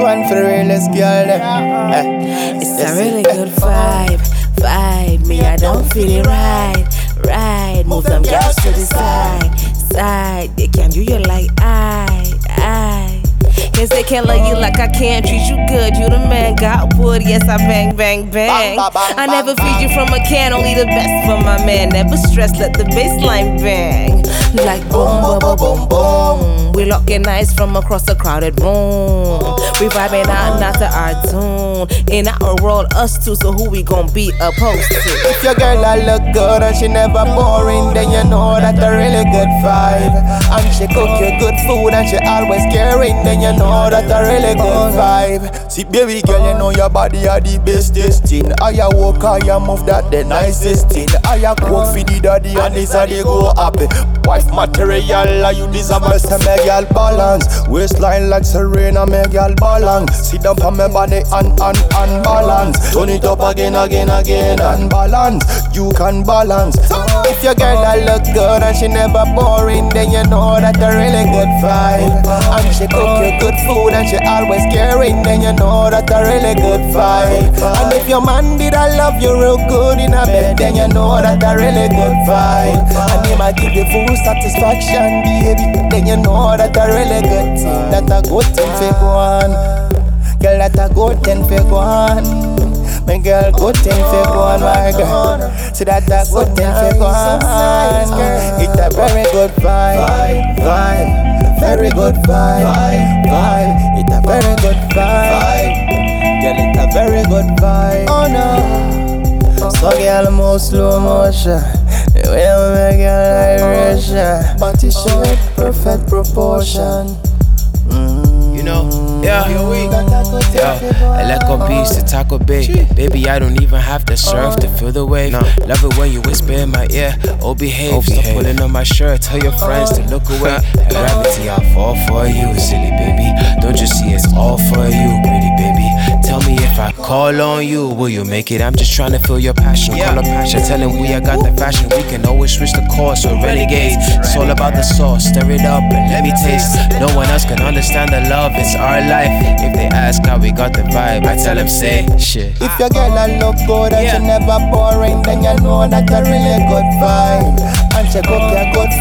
one for the realest girl. Eh. It's Yes, a really eh. good vibe, vibe. Me, I don't feel it right, right. Move them girls to the side, side. They can do you like I, I. Cause they can't love you like I can. Treat you good, you the man. Got wood, yes, I bang, bang, bang. Bang, bang, I never feed you from a can, only the best for my man. Never stress, let the bassline bang. Like boom, boom, boom, boom, boom. We locking eyes from across a crowded room. We vibing out, not to our tune. In our world, us two, so who we gon' be opposed to? If your girl a look good and she never boring, then you know that a really good vibe. And she cook you good food and she always caring, then you know that a really good vibe. See, baby girl, you know your body are the bestest thing. I I a walk, I a move that the nicest thing. I a cook for the daddy and this a the go happy. Wife material, are you deserve a me girl balance. Waistline like Serena, me girl balance. Sit down on me body and and and balance. Turn it up again, again, again and balance. You can balance. If your girl a look good and she never boring, then you know that a really good vibe. And she cook you good food and she always caring, then you know that a really good vibe. And if your man did I love you real good in a bed, then you know that a really good vibe. And he might give you full satisfaction, baby. Then you know that a really good thing, that a good thing for go on. Girl, that a good thing for go on. My girl, good thing for go on, my girl. See that a good thing for go on. It's a very good vibe, vibe, very good vibe, vibe. It's a very good vibe. Girl, it's a very good vibe. Oh no. So girl, more slow motion. The way we make girl vibration. Body shape, perfect proportion. You know, yeah. Yeah, I let go beach to Tarkwa Bay. Baby, I don't even have to surf to feel the wave. Love it when you whisper in my ear. Oh, behave. Stop pulling on my shirt. Tell your friends to look away. Like gravity, I'll fall for you, silly baby. Don't you see it's all for you, pretty baby? Tell me if I call on you, will you make it? I'm just trying to feel your passion. Call a passion, tell him we I got the fashion. We can always switch the course. We're renegades. It's all about the sauce. Stir it up and let me taste. No one else can understand the love. It's our life. If they ask how we got the vibe, I tell them say shit. If your girl a look good and she never boring, then you know that a really good vibe. And she cook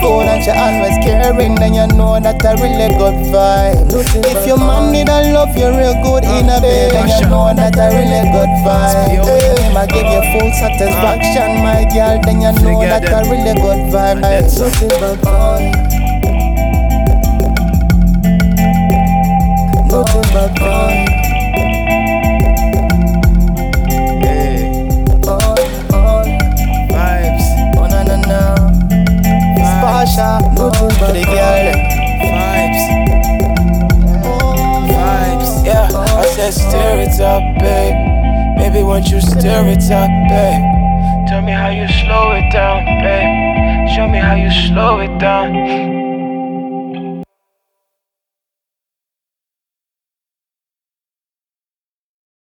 good and she always caring, then you know that a really good vibe. If your man need a love you real good in a bed, then you know that a really good vibe. Him a give you full satisfaction, my girl, then you know that a really good vibe. Nothing but vibe. Won't you stir it up, babe? Tell me how you slow it down, babe. Show me how you slow it down.